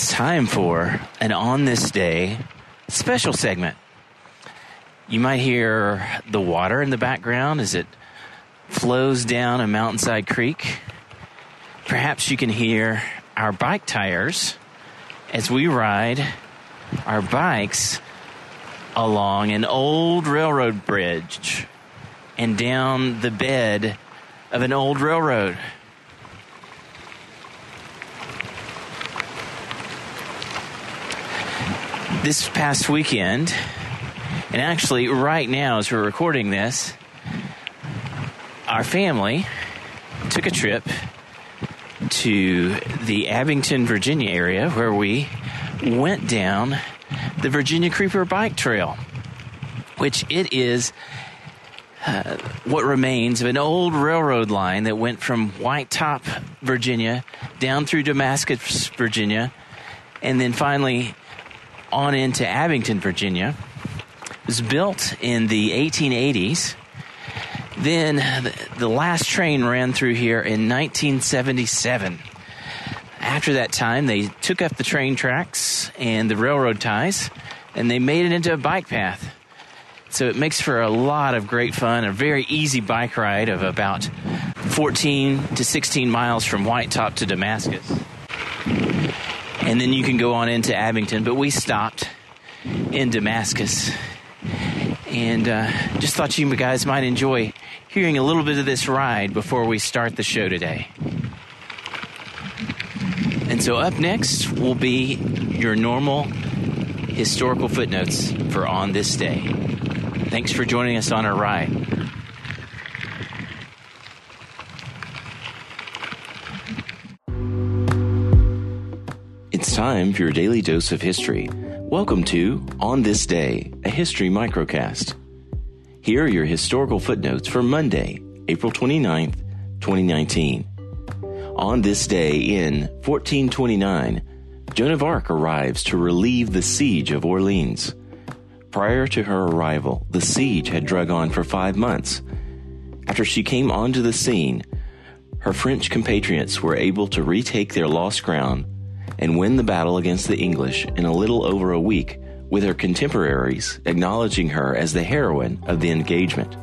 It's time for an On This Day special segment. You might hear the water in the background as it flows down a mountainside creek. Perhaps you can hear our bike tires as we ride our bikes along an old railroad bridge and down the bed of an old railroad. This past weekend, and actually right now as we're recording this, our family took a trip to the Abingdon, Virginia area where we went down the Virginia Creeper Bike Trail, which it is uh, what remains of an old railroad line that went from White Top, Virginia, down through Damascus, Virginia, and then finally on into Abingdon, Virginia. It was built in the 1880s. Then the last train ran through here in 1977. After that time, they took up the train tracks and the railroad ties and they made it into a bike path. So it makes for a lot of great fun, a very easy bike ride of about 14 to 16 miles from White Top to Damascus. And then you can go on into Abingdon, but we stopped in Damascus. And uh, just thought you guys might enjoy hearing a little bit of this ride before we start the show today. And so, up next will be your normal historical footnotes for On This Day. Thanks for joining us on our ride. Time for your daily dose of history. Welcome to On This Day, a history microcast. Here are your historical footnotes for Monday, April 29th, 2019. On this day in 1429, Joan of Arc arrives to relieve the siege of Orleans. Prior to her arrival, the siege had drug on for five months. After she came onto the scene, her French compatriots were able to retake their lost ground and win the battle against the English in a little over a week, with her contemporaries acknowledging her as the heroine of the engagement.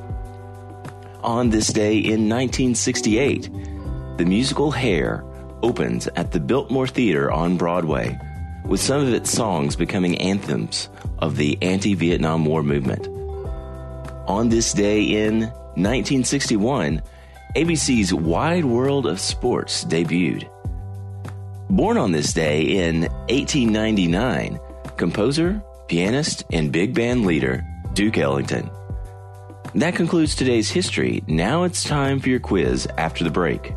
On this day in 1968, the musical Hair opens at the Biltmore Theater on Broadway, with some of its songs becoming anthems of the anti Vietnam War movement. On this day in 1961, ABC's Wide World of Sports debuted. Born on this day in 1899, composer, pianist, and big band leader Duke Ellington. That concludes today's history. Now it's time for your quiz after the break.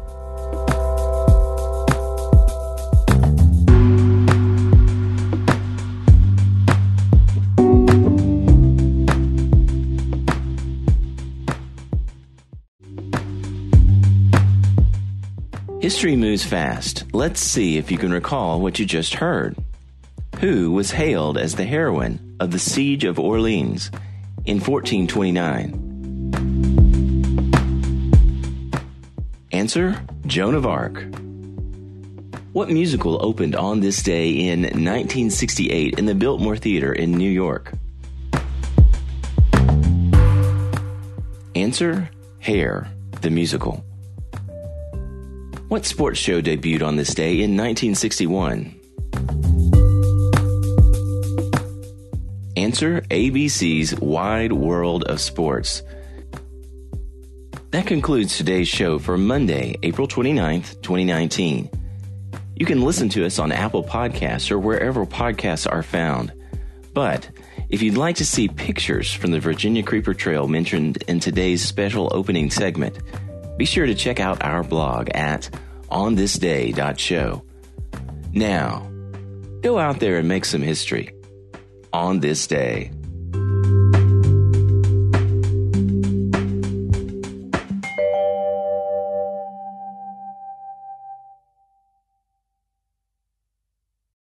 History moves fast. Let's see if you can recall what you just heard. Who was hailed as the heroine of the Siege of Orleans in 1429? Answer Joan of Arc. What musical opened on this day in 1968 in the Biltmore Theater in New York? Answer Hair, the musical. What sports show debuted on this day in 1961? Answer ABC's Wide World of Sports. That concludes today's show for Monday, April 29th, 2019. You can listen to us on Apple Podcasts or wherever podcasts are found. But if you'd like to see pictures from the Virginia Creeper Trail mentioned in today's special opening segment, be sure to check out our blog at onthisday.show. Now, go out there and make some history on this day.